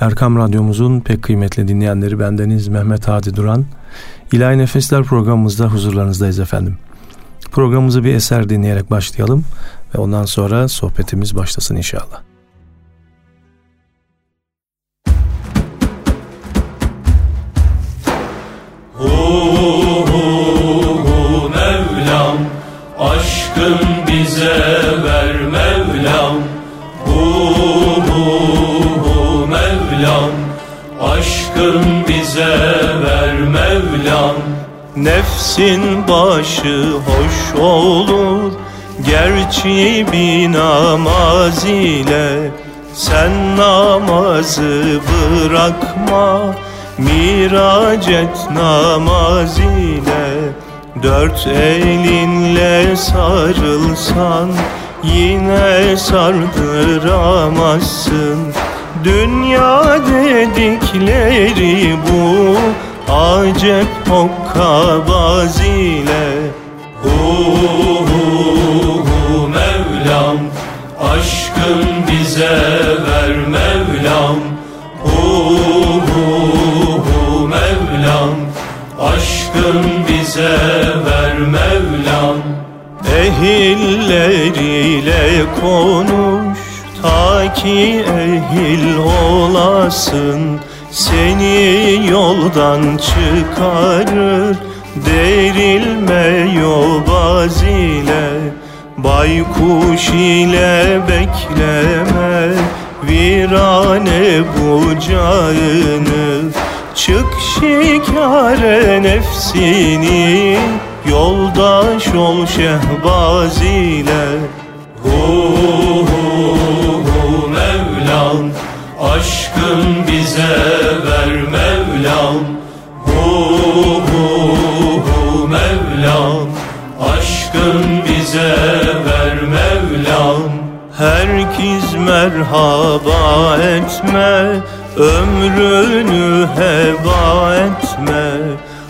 Erkam Radyomuzun pek kıymetli dinleyenleri bendeniz Mehmet Hadi Duran. İlahi Nefesler programımızda huzurlarınızdayız efendim. Programımızı bir eser dinleyerek başlayalım ve ondan sonra sohbetimiz başlasın inşallah. Nefsin başı hoş olur. Gerçi bir namaz ile Sen namazı bırakma. Mirac et namaz ile Dört elinle sarılsan. Yine sardıramazsın. Dünya dedikleri bu Acep hokkabaz ile Hu hu hu Mevlam Aşkın bize ver Mevlam. Hu hu hu Mevlam Aşkın bize ver Mevlam. Ehilleriyle konuş ta ki ehil olasın seni yoldan çıkarır Derilme yobaz ile. Baykuş ile bekleme Virane bucağını. Çık şikare nefsini Yoldaş ol şehbaz ile. Hu hu Aşkın bize ver Mevlam. Hu hu hu Mevlam. Aşkın bize ver Mevlam. Herkes merhaba etme Ömrünü heba etme.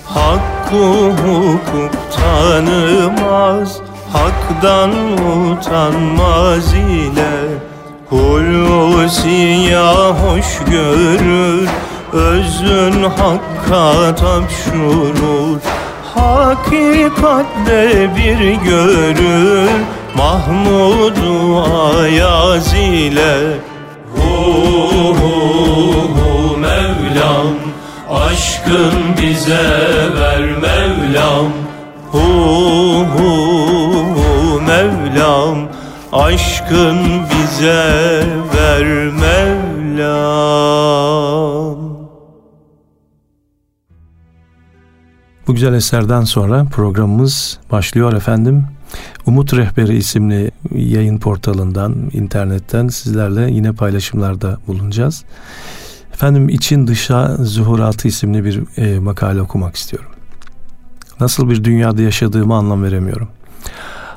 Hakkı hukuk tanımaz Hak'dan utanmaz ile Hulusiya hoş görür Özün hakka tapşurur. Hakikatte bir görür Mahmudu Ayaz ile. Hu hu hu Mevlam Aşkın bize ver Mevlam. Hu hu hu Mevlam Aşkın bize ver Mevlam Bu güzel eserden sonra programımız başlıyor efendim. Umut Rehberi isimli yayın portalından, internetten sizlerle yine paylaşımlarda bulunacağız. Efendim için dışa zuhuratı isimli bir e, makale okumak istiyorum. Nasıl bir dünyada yaşadığımı anlam veremiyorum.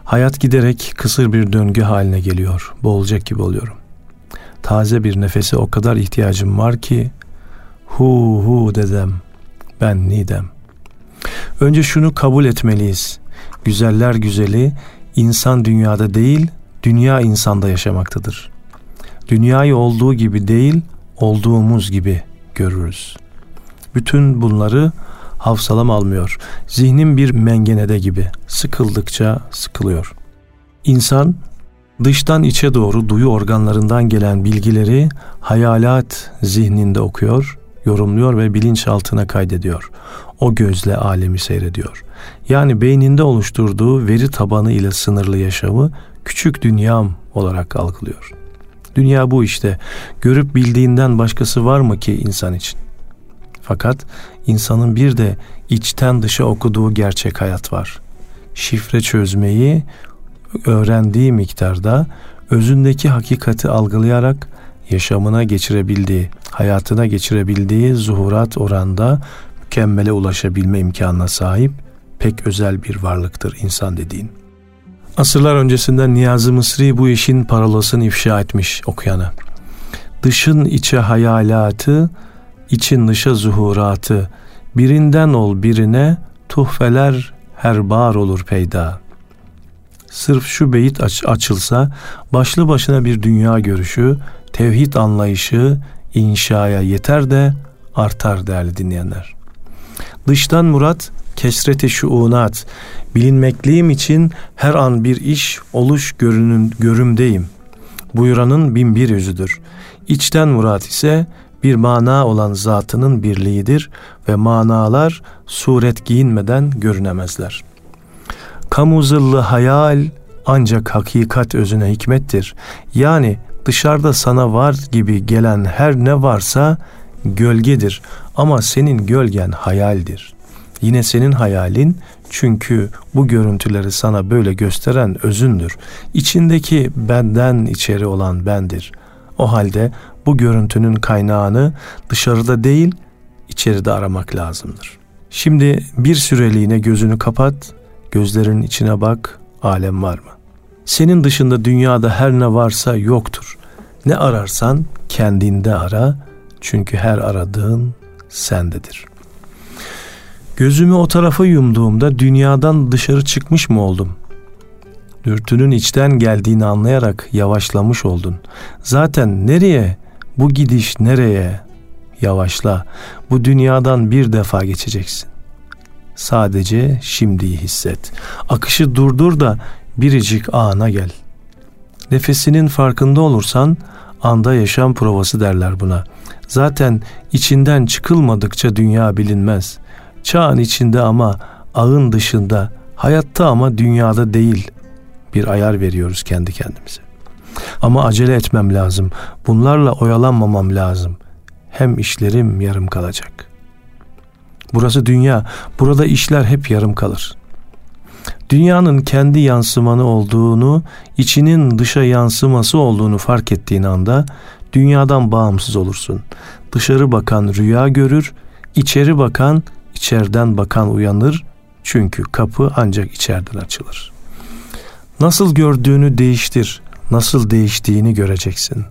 Hayat giderek kısır bir döngü haline geliyor. Boğulacak gibi oluyorum. Taze bir nefese o kadar ihtiyacım var ki hu hu dedem ben nidem. Önce şunu kabul etmeliyiz. Güzeller güzeli insan dünyada değil, dünya insanda yaşamaktadır. Dünyayı olduğu gibi değil, olduğumuz gibi görürüz. Bütün bunları hafsalam almıyor. Zihnim bir mengenede gibi sıkıldıkça sıkılıyor. İnsan dıştan içe doğru duyu organlarından gelen bilgileri hayalat zihninde okuyor, yorumluyor ve bilinçaltına kaydediyor. O gözle alemi seyrediyor. Yani beyninde oluşturduğu veri tabanı ile sınırlı yaşamı küçük dünyam olarak algılıyor. Dünya bu işte. Görüp bildiğinden başkası var mı ki insan için? Fakat insanın bir de içten dışa okuduğu gerçek hayat var. Şifre çözmeyi öğrendiği miktarda özündeki hakikati algılayarak yaşamına geçirebildiği, hayatına geçirebildiği zuhurat oranda mükemmele ulaşabilme imkanına sahip pek özel bir varlıktır insan dediğin. Asırlar öncesinden Niyazi Mısri bu işin parolasını ifşa etmiş okuyana. Dışın içe hayalatı, için dışa zuhuratı, birinden ol birine, tuhfeler her bar olur peyda. Sırf şu beyit aç, açılsa, başlı başına bir dünya görüşü, tevhid anlayışı, inşaya yeter de artar değerli dinleyenler. Dıştan murat kesreti şuunat, bilinmekliğim için her an bir iş, oluş görünün, görümdeyim. Buyuranın bin bir yüzüdür. İçten murat ise bir mana olan zatının birliğidir ve manalar suret giyinmeden görünemezler. Kamu zıllı hayal ancak hakikat özüne hikmettir. Yani dışarıda sana var gibi gelen her ne varsa gölgedir ama senin gölgen hayaldir. Yine senin hayalin çünkü bu görüntüleri sana böyle gösteren özündür. İçindeki benden içeri olan bendir. O halde bu görüntünün kaynağını dışarıda değil, içeride aramak lazımdır. Şimdi bir süreliğine gözünü kapat, gözlerin içine bak, alem var mı? Senin dışında dünyada her ne varsa yoktur. Ne ararsan kendinde ara, çünkü her aradığın sendedir. Gözümü o tarafa yumduğumda dünyadan dışarı çıkmış mı oldum? Dürtünün içten geldiğini anlayarak yavaşlamış oldun. Zaten nereye? Bu gidiş nereye? Yavaşla. Bu dünyadan bir defa geçeceksin. Sadece şimdiyi hisset. Akışı durdur da biricik ana gel. Nefesinin farkında olursan anda yaşam provası derler buna. Zaten içinden çıkılmadıkça dünya bilinmez. Çağın içinde ama ağın dışında, hayatta ama dünyada değil bir ayar veriyoruz kendi kendimize. Ama acele etmem lazım. Bunlarla oyalanmamam lazım. Hem işlerim yarım kalacak. Burası dünya. Burada işler hep yarım kalır. Dünyanın kendi yansımanı olduğunu, içinin dışa yansıması olduğunu fark ettiğin anda dünyadan bağımsız olursun. Dışarı bakan rüya görür, içeri bakan içeriden bakan uyanır. Çünkü kapı ancak içeriden açılır. Nasıl gördüğünü değiştir, nasıl değiştiğini göreceksin.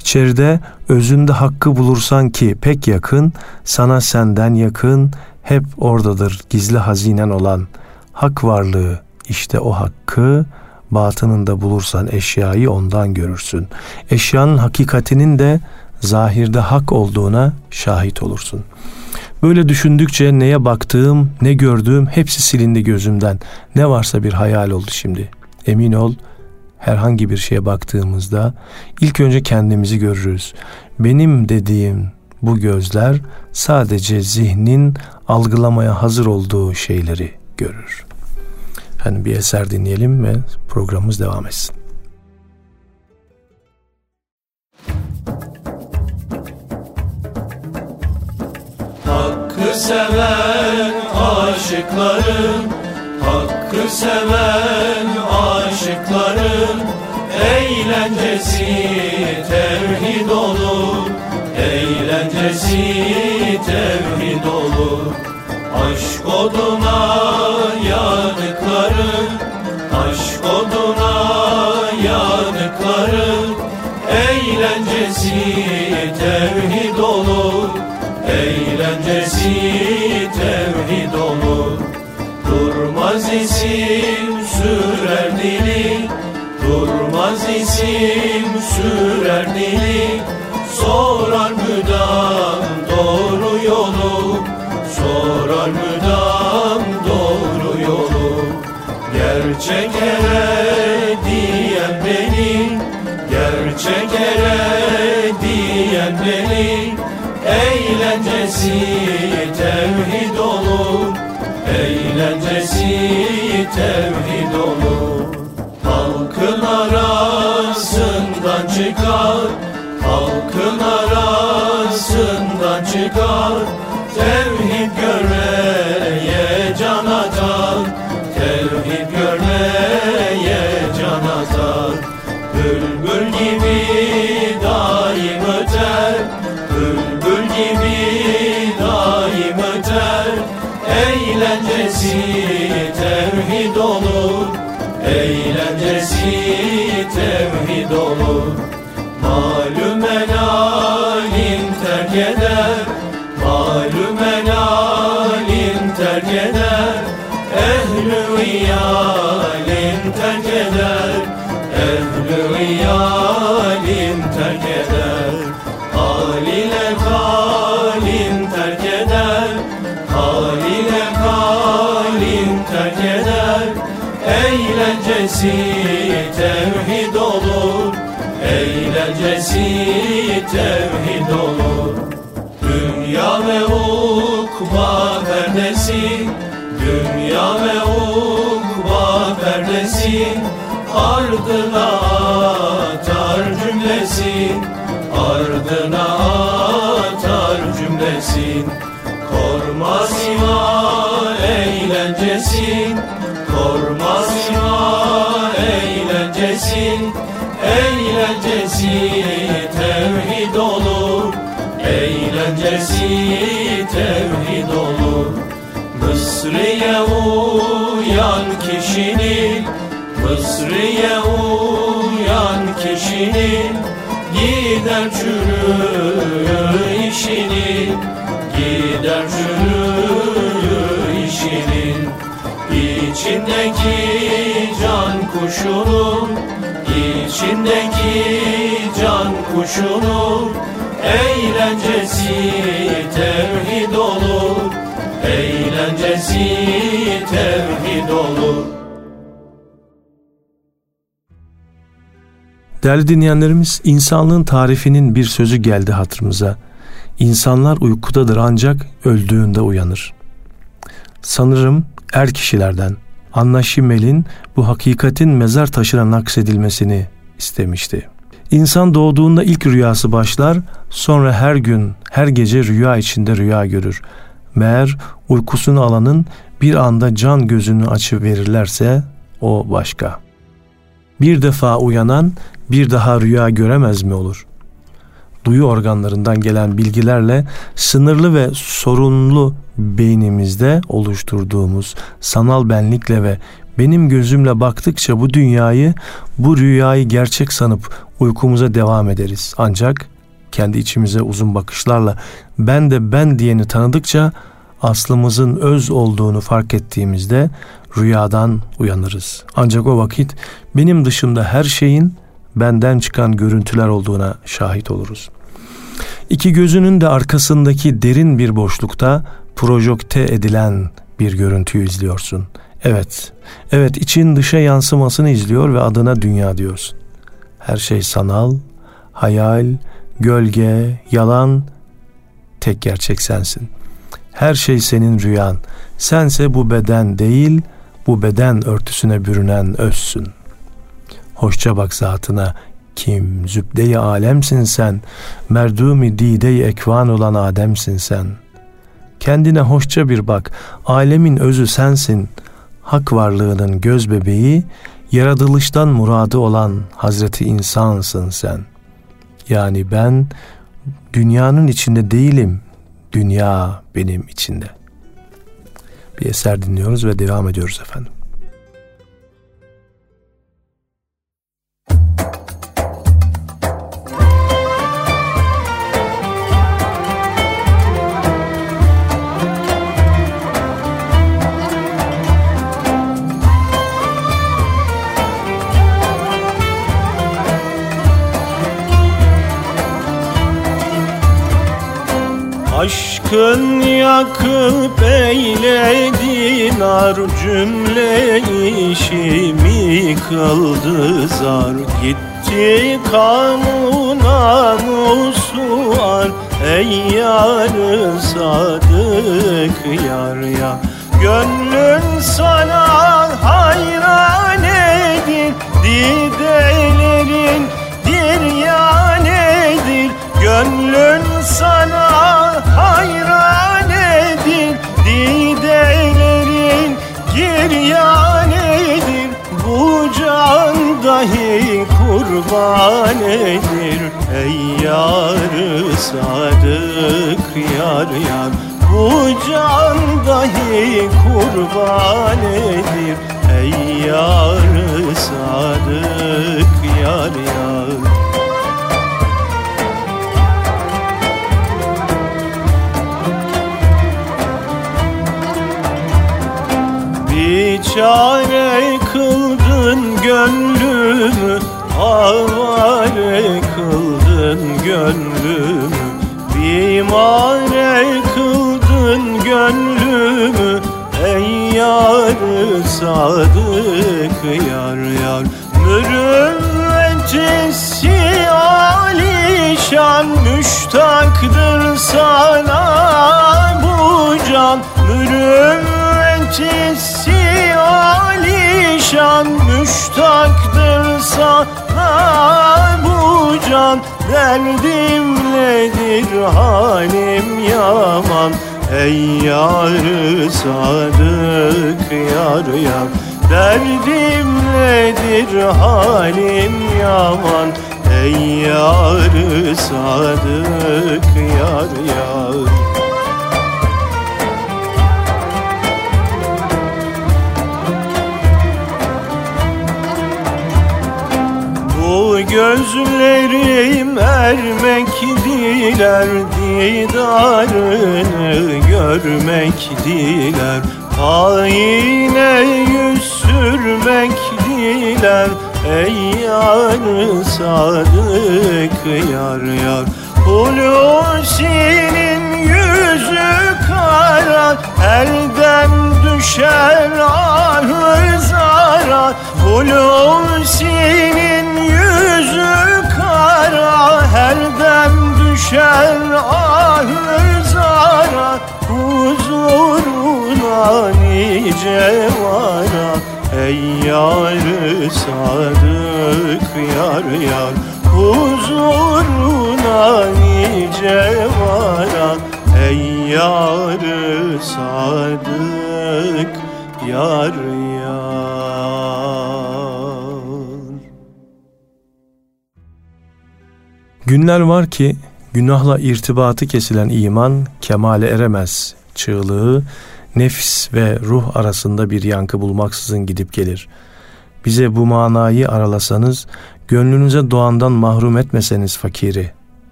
İçeride özünde hakkı bulursan ki pek yakın, sana senden yakın, hep oradadır gizli hazinen olan hak varlığı. İşte o hakkı batınında bulursan eşyayı ondan görürsün. Eşyanın hakikatinin de zahirde hak olduğuna şahit olursun. Böyle düşündükçe neye baktığım, ne gördüğüm hepsi silindi gözümden. Ne varsa bir hayal oldu şimdi. Emin ol, herhangi bir şeye baktığımızda ilk önce kendimizi görürüz. Benim dediğim bu gözler sadece zihnin algılamaya hazır olduğu şeyleri görür. Hani bir eser dinleyelim ve programımız devam etsin. Hakkı seven aşıkların Hakkı seven aşıkların Eğlencesi tevhid olur. Eğlencesi tevhid olur. Aşk oduna yanıkların Aşk oduna yanıkların Eğlencesi isim sürer dili. Durmaz isim sürer dili. Sorar müdam doğru yolu. Sorar müdam doğru yolu. Gerçek ere diyen beni. Gerçek ere diyen beni. Eğlencesi tevhid olur. Halkın arasından çıkar. Halkın arasından çıkar. Tevhid görmeye can atar. Tevhid görmeye can atar. Bülbül gibi daim öter. Bülbül gibi daim öter. Eğlencesi eder Malum enalim terk eder Ehl-i riyalim terk eder Ehl-i riyalim terk eder Hal ile kalim terk eder Hal ile kalim terk eder Eğlencesi tevhid olur Eğlencesi tevhid olur. Dünya ve ukba perdesi Ardına atar cümlesin Ardına atar cümlesin. Korma siva eğlencesin Korma siva eğlencesin. Eğlencesi tevhid olur Eğlencesi tevhid olur Mısri'ye uyan kişinin Mısri'ye uyan kişinin Gider çürü işinin Gider çürü işinin İçindeki can kuşunun içindeki can kuşunun Eğlencesi tevhid olur Eğlencesi tevhid olur Değerli dinleyenlerimiz, insanlığın tarifinin bir sözü geldi hatırımıza. İnsanlar uykudadır ancak öldüğünde uyanır. Sanırım er kişilerden Anlaşimel'in bu hakikatin mezar taşına naksedilmesini istemişti. İnsan doğduğunda ilk rüyası başlar, sonra her gün, her gece rüya içinde rüya görür. Meğer uykusunu alanın bir anda can gözünü açı verirlerse o başka. Bir defa uyanan bir daha rüya göremez mi olur? Duyu organlarından gelen bilgilerle sınırlı ve sorunlu beynimizde oluşturduğumuz sanal benlikle ve benim gözümle baktıkça bu dünyayı, bu rüyayı gerçek sanıp uykumuza devam ederiz. Ancak kendi içimize uzun bakışlarla ben de ben diyeni tanıdıkça aslımızın öz olduğunu fark ettiğimizde rüyadan uyanırız. Ancak o vakit benim dışımda her şeyin benden çıkan görüntüler olduğuna şahit oluruz. İki gözünün de arkasındaki derin bir boşlukta projekte edilen bir görüntüyü izliyorsun. Evet, evet için dışa yansımasını izliyor ve adına dünya diyorsun. Her şey sanal, hayal, gölge, yalan, tek gerçek sensin. Her şey senin rüyan. Sense bu beden değil, bu beden örtüsüne bürünen özsün. Hoşça bak zatına, kim, zübde-i alemsin sen, merdumi dide-i ekvan olan Adem'sin sen. Kendine hoşça bir bak, alemin özü sensin, hak varlığının göz bebeği, yaratılıştan muradı olan Hazreti insansın sen. Yani ben dünyanın içinde değilim, dünya benim içinde. Bir eser dinliyoruz ve devam ediyoruz efendim. Aşkın yakıp eyledin ar cümle işimi kıldı zar. Gitti kanun namusu ar ey yar sadık yar ya. Gönlün sana hayran edin didelerin diryanedir Gönlün sana hayran edin Didelerin giryanedir Bu can dahi kurban edir. Ey yar sadık yar yar Bu can dahi kurban edir. Ey yar sadık yar yar çare kıldın gönlümü Avare kıldın gönlümü. Bimare kıldın gönlümü Ey yarı sadık yar yar. Mürüvvetisi can Derdim nedir halim yaman? Ey yar sadık yar yar Derdim nedir halim yaman? Ey yar sadık yar yar gözlerim ermek diler Didarını görmek diler. Haine yüz sürmek diler Ey yar sadık yar yar. Hulusi'nin yüzü kara Elden düşer ahı zara Hulusi'nin yüzü kara Her dem düşer ahı zara Huzuruna nice vara Ey yar sadık yar yar. Huzuruna nice vara Ey yar sadık yar yar Günler var ki günahla irtibatı kesilen iman kemale eremez. Çığlığı nefs ve ruh arasında bir yankı bulmaksızın gidip gelir. Bize bu manayı aralasanız, gönlünüze doğandan mahrum etmeseniz fakiri,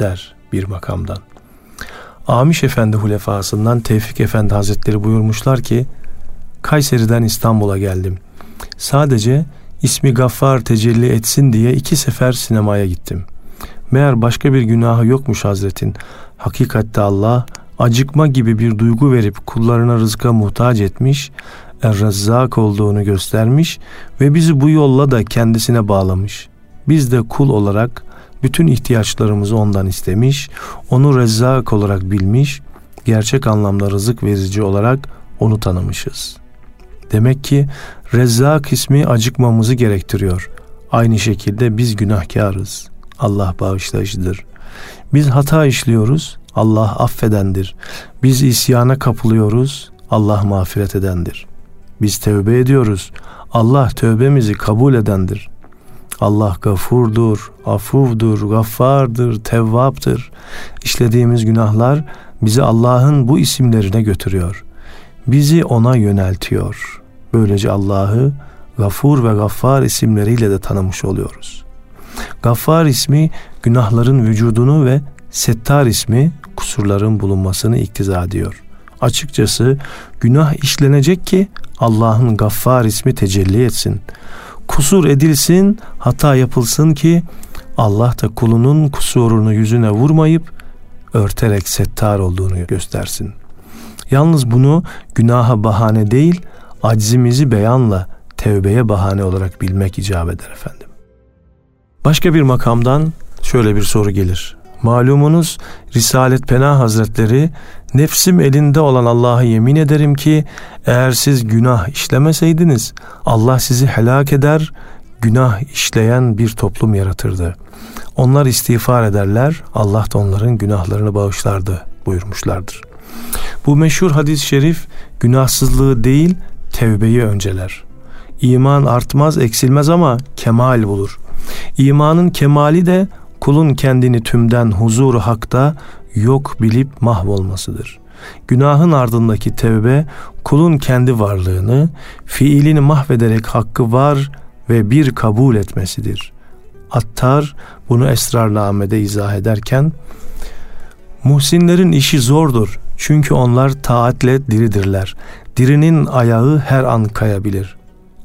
der bir makamdan. Amiş Efendi hulefasından Tevfik Efendi Hazretleri buyurmuşlar ki, Kayseri'den İstanbul'a geldim. Sadece ismi Gaffar tecelli etsin diye iki sefer sinemaya gittim. Meğer başka bir günahı yokmuş Hazretin. Hakikatte Allah acıkma gibi bir duygu verip kullarına rızka muhtaç etmiş, Er-Rezzak olduğunu göstermiş ve bizi bu yolla da kendisine bağlamış. Biz de kul olarak bütün ihtiyaçlarımızı ondan istemiş, onu Rezzak olarak bilmiş, gerçek anlamda rızık verici olarak onu tanımışız. Demek ki Rezzak ismi acıkmamızı gerektiriyor. Aynı şekilde biz günahkarız. Allah bağışlayıcıdır. Biz hata işliyoruz. Allah affedendir. Biz isyana kapılıyoruz. Allah mağfiret edendir. Biz tövbe ediyoruz. Allah tövbemizi kabul edendir. Allah gafurdur, afuvdur, gaffardır, tevvaptır. İşlediğimiz günahlar bizi Allah'ın bu isimlerine götürüyor. Bizi ona yöneltiyor. Böylece Allah'ı Gafur ve Gaffar isimleriyle de tanımış oluyoruz. Gaffar ismi günahların vücudunu ve Settar ismi kusurların bulunmasını iktiza ediyor. Açıkçası günah işlenecek ki Allah'ın Gaffar ismi tecelli etsin. Kusur edilsin, hata yapılsın ki Allah da kulunun kusurunu yüzüne vurmayıp örterek settar olduğunu göstersin. Yalnız bunu günaha bahane değil, aczimizi beyanla tevbeye bahane olarak bilmek icap eder efendim. Başka bir makamdan şöyle bir soru gelir. Malumunuz Risalet Pena Hazretleri nefsim elinde olan Allah'a yemin ederim ki eğer siz günah işlemeseydiniz Allah sizi helak eder, günah işleyen bir toplum yaratırdı. Onlar istiğfar ederler, Allah da onların günahlarını bağışlardı buyurmuşlardır. Bu meşhur hadis-i şerif günahsızlığı değil tevbeyi önceler. İman artmaz eksilmez ama kemal bulur. İmanın kemali de kulun kendini tümden huzuru hakta yok bilip mahvolmasıdır. Günahın ardındaki tevbe kulun kendi varlığını, fiilini mahvederek hakkı var ve bir kabul etmesidir. Attar bunu esrarnamede izah ederken Muhsinlerin işi zordur çünkü onlar taatle diridirler. Dirinin ayağı her an kayabilir.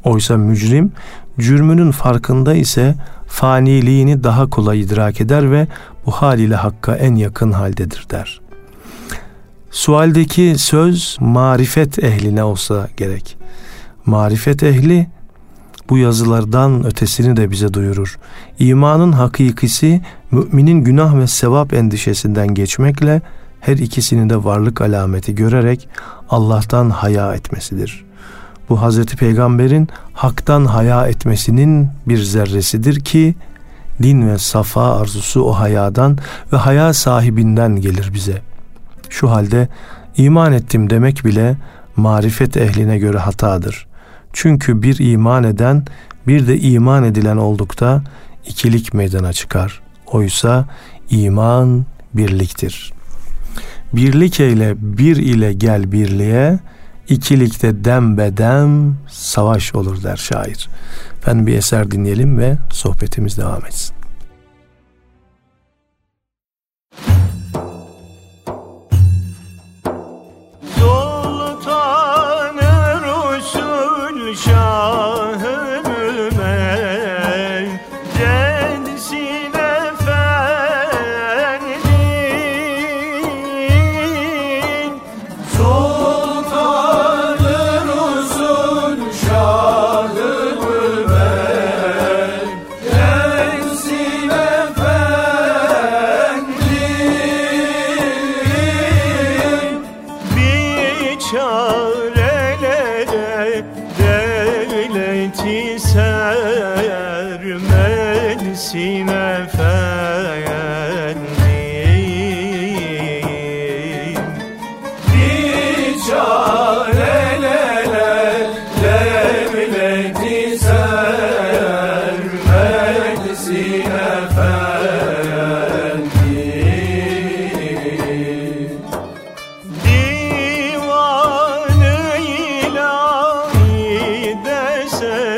Oysa mücrim cürmünün farkında ise faniliğini daha kolay idrak eder ve bu haliyle hakka en yakın haldedir der. Sualdeki söz marifet ehline olsa gerek. Marifet ehli bu yazılardan ötesini de bize duyurur. İmanın hakikisi müminin günah ve sevap endişesinden geçmekle her ikisinin de varlık alameti görerek Allah'tan haya etmesidir. Bu Hazreti Peygamber'in haktan haya etmesinin bir zerresidir ki din ve safa arzusu o hayadan ve haya sahibinden gelir bize. Şu halde iman ettim demek bile marifet ehline göre hatadır. Çünkü bir iman eden bir de iman edilen oldukta ikilik meydana çıkar. Oysa iman birliktir. Birlik eyle bir ile gel birliğe, ikilikte dem bedem savaş olur der şair. Ben bir eser dinleyelim ve sohbetimiz devam etsin.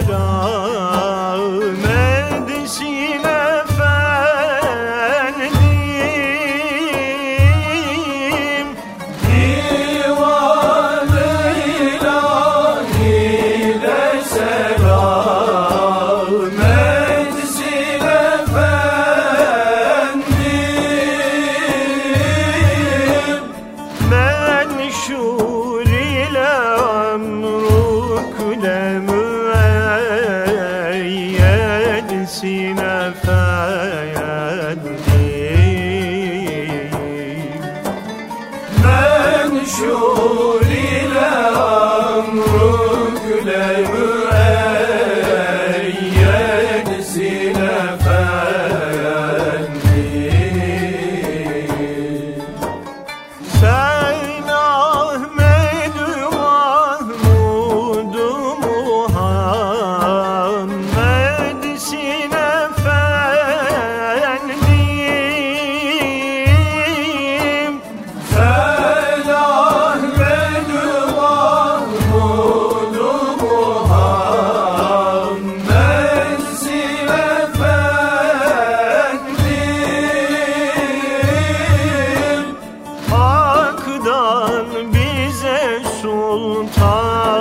oh yoldan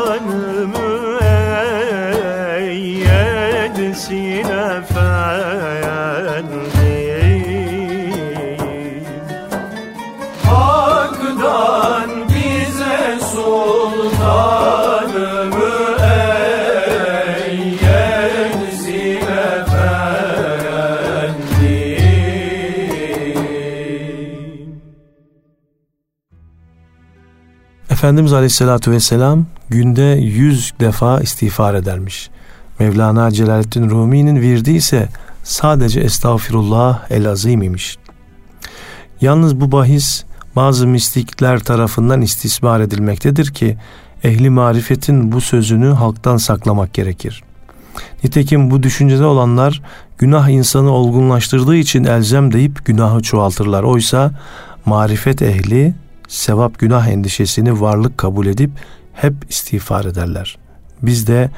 Efendimiz Aleyhisselatü Vesselam günde yüz defa istiğfar edermiş. Mevlana Celaleddin Rumi'nin virdi ise sadece Estağfirullah el azim imiş. Yalnız bu bahis bazı mistikler tarafından istismar edilmektedir ki ehli marifetin bu sözünü halktan saklamak gerekir. Nitekim bu düşüncede olanlar günah insanı olgunlaştırdığı için elzem deyip günahı çoğaltırlar. Oysa marifet ehli sevap günah endişesini varlık kabul edip hep istiğfar ederler. Biz de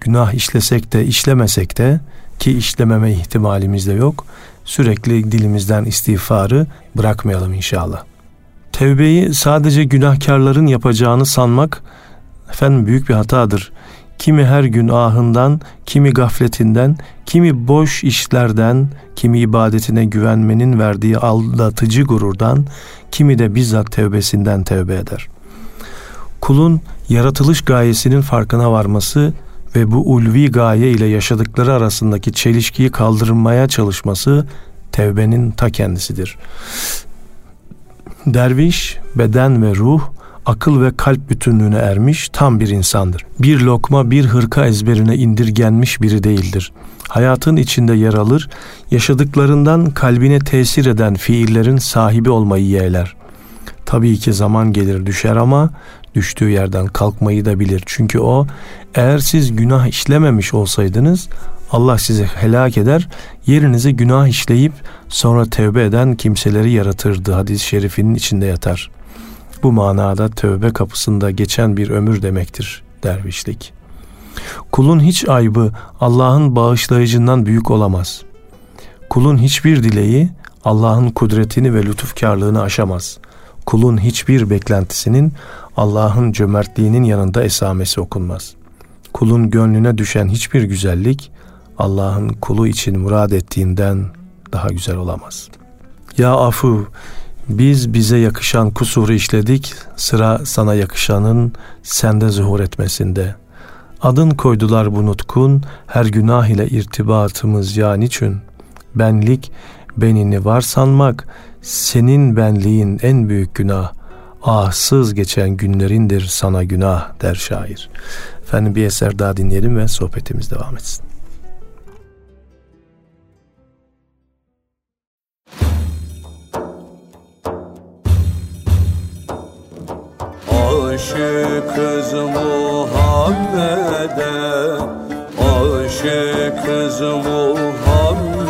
günah işlesek de işlemesek de ki işlememe ihtimalimiz de yok. Sürekli dilimizden istiğfarı bırakmayalım inşallah. Tevbeyi sadece günahkarların yapacağını sanmak efendim büyük bir hatadır. Kimi her gün ahından, kimi gafletinden, kimi boş işlerden, kimi ibadetine güvenmenin verdiği aldatıcı gururdan, kimi de bizzat tevbesinden tevbe eder. kulun yaratılış gayesinin farkına varması ve bu ulvi gaye ile yaşadıkları arasındaki çelişkiyi kaldırmaya çalışması tevbenin ta kendisidir. Derviş, beden ve ruh, akıl ve kalp bütünlüğüne ermiş tam bir insandır. Bir lokma bir hırka ezberine indirgenmiş biri değildir. Hayatın içinde yer alır, yaşadıklarından kalbine tesir eden fiillerin sahibi olmayı yeğler. Tabii ki zaman gelir düşer ama düştüğü yerden kalkmayı da bilir. Çünkü o eğer siz günah işlememiş olsaydınız Allah sizi helak eder, yerinize günah işleyip sonra tevbe eden kimseleri yaratırdı. Hadis-i şerifinin içinde yatar. Bu manada tövbe kapısında geçen bir ömür demektir dervişlik. Kulun hiç aybı Allah'ın bağışlayıcından büyük olamaz. Kulun hiçbir dileği Allah'ın kudretini ve lütufkarlığını aşamaz. Kulun hiçbir beklentisinin Allah'ın cömertliğinin yanında esamesi okunmaz. Kulun gönlüne düşen hiçbir güzellik Allah'ın kulu için murad ettiğinden daha güzel olamaz. Ya afu biz bize yakışan kusuru işledik, sıra sana yakışanın sende zuhur etmesinde. Adın koydular bu nutkun, her günah ile irtibatımız ya niçün? Benlik, benini var sanmak, senin benliğin en büyük günah. Ahsız geçen günlerindir sana günah der şair. Efendim bir eser daha dinleyelim ve sohbetimiz devam etsin. Aşıkız Muhammed'e Aşıkız Muhammed'e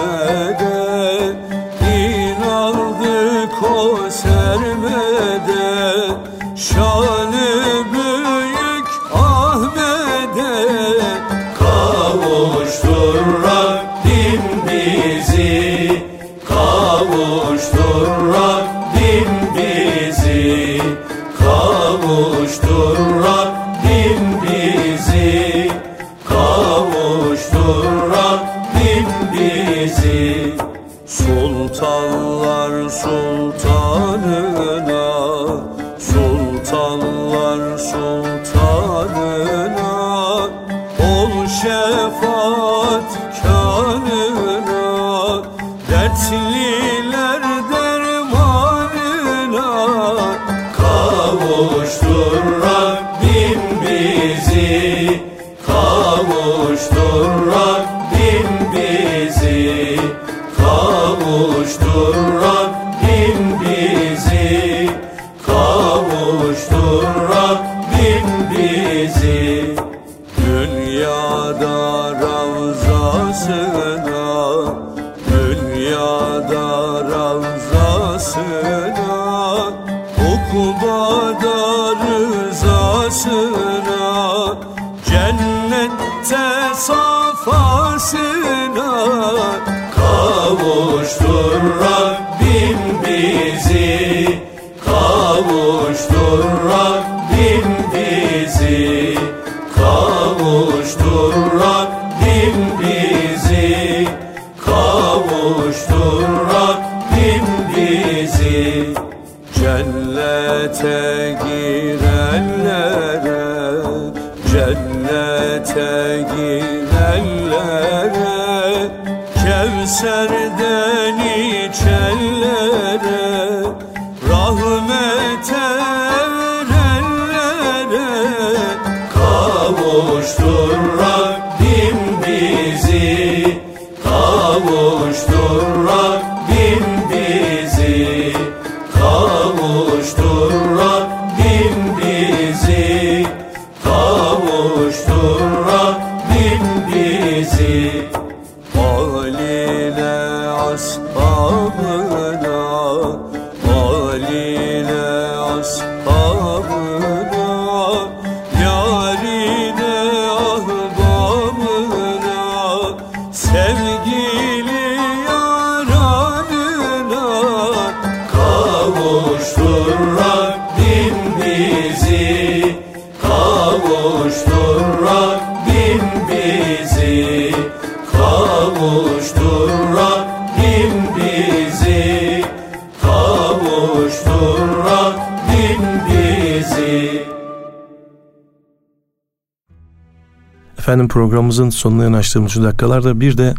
Efendim programımızın sonuna yanaştığımız şu dakikalarda bir de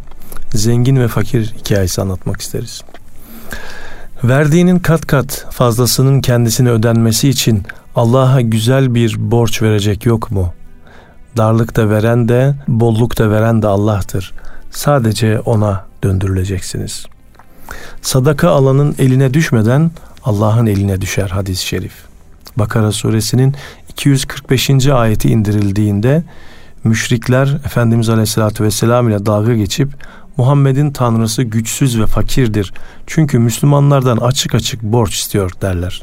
zengin ve fakir hikayesi anlatmak isteriz. Verdiğinin kat kat fazlasının kendisine ödenmesi için Allah'a güzel bir borç verecek yok mu? Darlık da veren de, bolluk da veren de Allah'tır. Sadece ona döndürüleceksiniz. Sadaka alanın eline düşmeden Allah'ın eline düşer hadis-i şerif. Bakara suresinin 245. ayeti indirildiğinde müşrikler Efendimiz Aleyhisselatü Vesselam ile dalga geçip Muhammed'in tanrısı güçsüz ve fakirdir. Çünkü Müslümanlardan açık açık borç istiyor derler.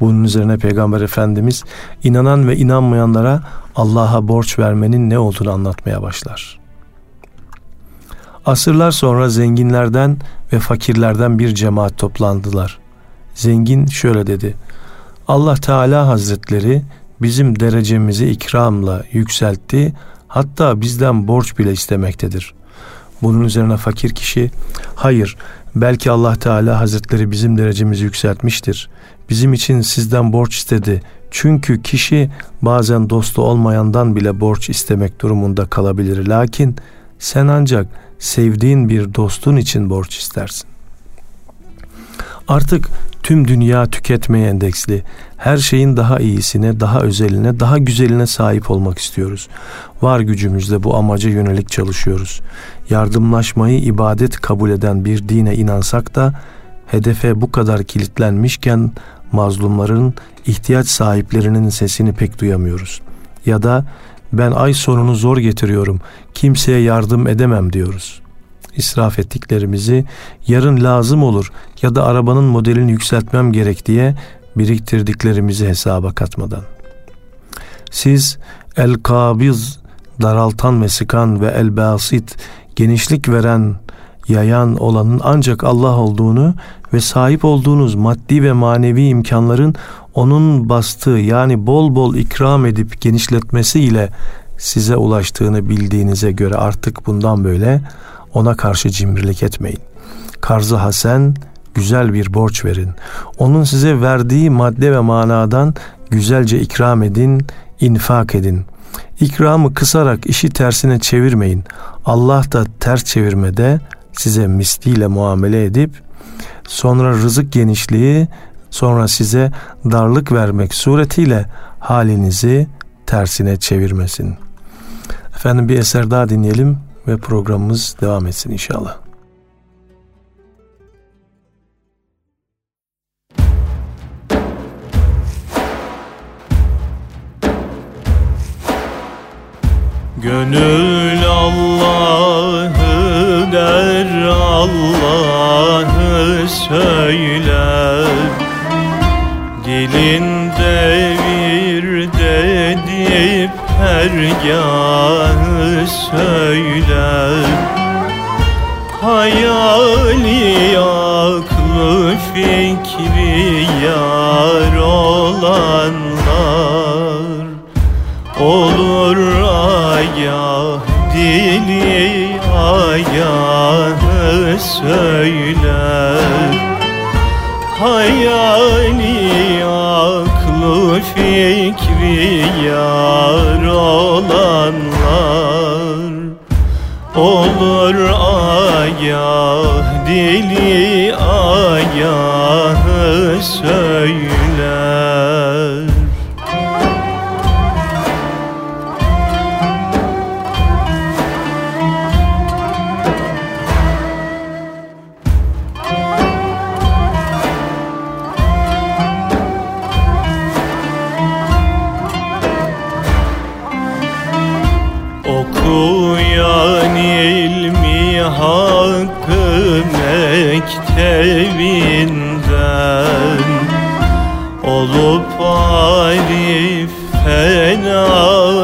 Bunun üzerine Peygamber Efendimiz inanan ve inanmayanlara Allah'a borç vermenin ne olduğunu anlatmaya başlar. Asırlar sonra zenginlerden ve fakirlerden bir cemaat toplandılar. Zengin şöyle dedi. Allah Teala Hazretleri bizim derecemizi ikramla yükseltti. Hatta bizden borç bile istemektedir. Bunun üzerine fakir kişi hayır belki Allah Teala Hazretleri bizim derecemizi yükseltmiştir. Bizim için sizden borç istedi. Çünkü kişi bazen dostu olmayandan bile borç istemek durumunda kalabilir. Lakin sen ancak sevdiğin bir dostun için borç istersin. Artık tüm dünya tüketmeye endeksli. Her şeyin daha iyisine, daha özeline, daha güzeline sahip olmak istiyoruz. Var gücümüzle bu amaca yönelik çalışıyoruz. Yardımlaşmayı ibadet kabul eden bir dine inansak da hedefe bu kadar kilitlenmişken mazlumların, ihtiyaç sahiplerinin sesini pek duyamıyoruz. Ya da ben ay sonunu zor getiriyorum, kimseye yardım edemem diyoruz. İsraf ettiklerimizi yarın lazım olur ya da arabanın modelini yükseltmem gerek diye biriktirdiklerimizi hesaba katmadan. Siz el-kabiz daraltan ve sıkan ve el-basit genişlik veren yayan olanın ancak Allah olduğunu ve sahip olduğunuz maddi ve manevi imkanların onun bastığı yani bol bol ikram edip genişletmesiyle size ulaştığını bildiğinize göre artık bundan böyle ona karşı cimrilik etmeyin. Karzı hasen güzel bir borç verin. Onun size verdiği madde ve manadan güzelce ikram edin, infak edin. İkramı kısarak işi tersine çevirmeyin. Allah da ters çevirmede size misliyle muamele edip sonra rızık genişliği sonra size darlık vermek suretiyle halinizi tersine çevirmesin. Efendim bir eser daha dinleyelim ve programımız devam etsin inşallah. Gönül Allah'ı der Allah'ı söyler Dilinde dedip hergahı söyler Hayali aklı fikri yar olanlar Olur ayah dili ayahı söyler Hayali Olur ayah dili ayahı söyler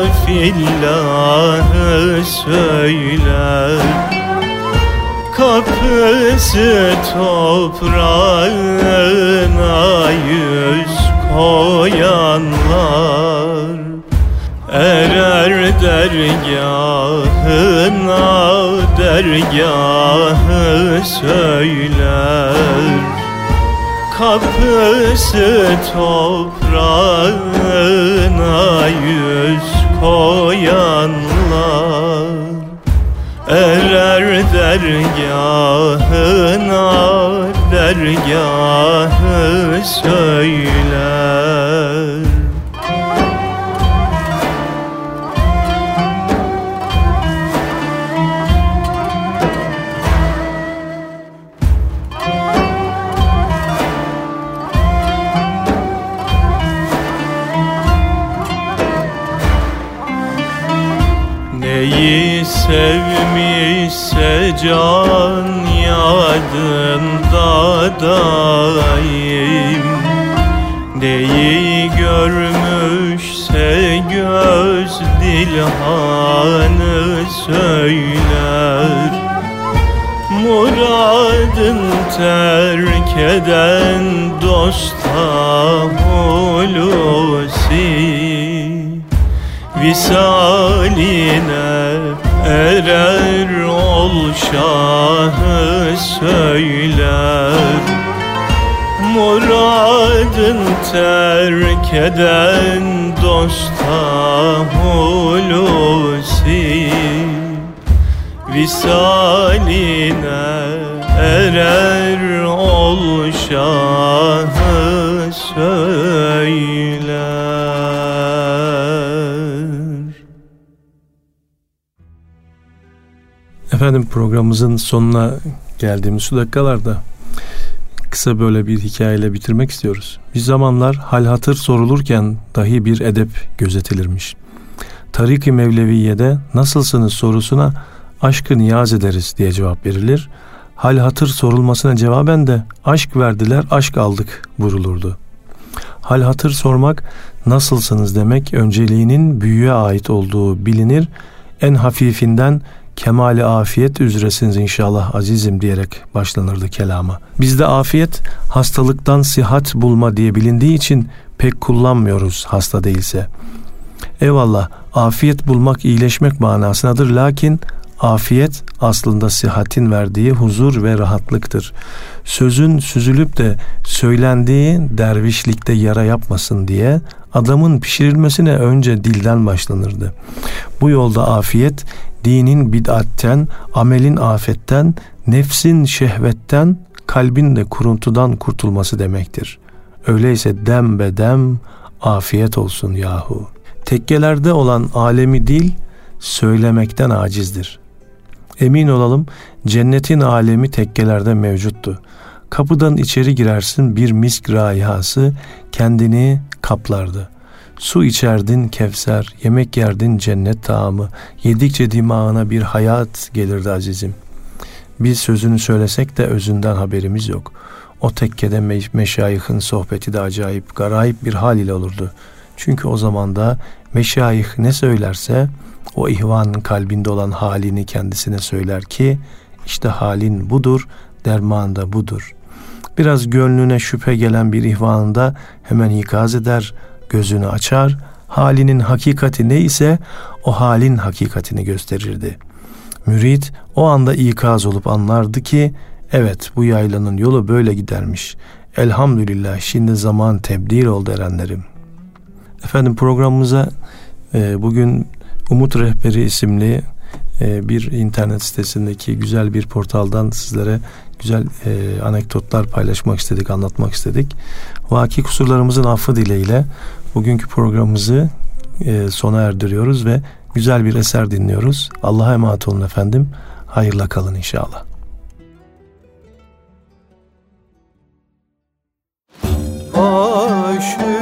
fena fillahı söyler. Kapısı toprağına yüz koyanlar. Erer dergahına dergahı söyler. Kapısı toprağına yüz koyanlar Erer dergahına dergahı söyler Neyi sevmişse can yadında daim. Neyi görmüşse göz dilhanı söyler. Muradın terk eden dosta hulusi Visaline erer ol şahı söyler. Muradın terk eden dosta hulusi. Visaline erer ol şahı söyler Efendim programımızın sonuna geldiğimiz şu dakikalarda kısa böyle bir hikayeyle bitirmek istiyoruz. Bir zamanlar hal hatır sorulurken dahi bir edep gözetilirmiş. Tarik-i Mevleviye'de nasılsınız sorusuna aşkı niyaz ederiz diye cevap verilir. Hal hatır sorulmasına cevaben de aşk verdiler aşk aldık vurulurdu. Hal hatır sormak nasılsınız demek önceliğinin büyüye ait olduğu bilinir. En hafifinden kemali afiyet üzresiniz inşallah azizim diyerek başlanırdı kelama. Bizde afiyet hastalıktan sihat bulma diye bilindiği için pek kullanmıyoruz hasta değilse. Eyvallah afiyet bulmak iyileşmek manasınadır lakin afiyet aslında sihatin verdiği huzur ve rahatlıktır. Sözün süzülüp de söylendiği dervişlikte yara yapmasın diye adamın pişirilmesine önce dilden başlanırdı. Bu yolda afiyet dinin bid'atten, amelin afetten, nefsin şehvetten, kalbin de kuruntudan kurtulması demektir. Öyleyse dem be dem afiyet olsun yahu. Tekkelerde olan alemi dil söylemekten acizdir. Emin olalım cennetin alemi tekkelerde mevcuttu. Kapıdan içeri girersin bir misk raihası kendini kaplardı. Su içerdin kevser, yemek yerdin cennet tağımı, yedikçe dimağına bir hayat gelirdi azizim. Biz sözünü söylesek de özünden haberimiz yok. O tekkede me- meşayihın sohbeti de acayip, garayip bir hal ile olurdu. Çünkü o zaman da meşayih ne söylerse o ihvanın kalbinde olan halini kendisine söyler ki işte halin budur, derman da budur. Biraz gönlüne şüphe gelen bir ihvanında hemen ikaz eder, gözünü açar, halinin hakikati neyse o halin hakikatini gösterirdi. Mürit o anda ikaz olup anlardı ki evet bu yaylanın yolu böyle gidermiş. Elhamdülillah şimdi zaman tebdil oldu erenlerim. Efendim programımıza e, bugün Umut Rehberi isimli e, bir internet sitesindeki güzel bir portaldan sizlere güzel e, anekdotlar paylaşmak istedik, anlatmak istedik. Vaki kusurlarımızın affı dileğiyle bugünkü programımızı e, sona erdiriyoruz ve güzel bir eser dinliyoruz. Allah'a emanet olun efendim. Hayırla kalın inşallah. Aşıkım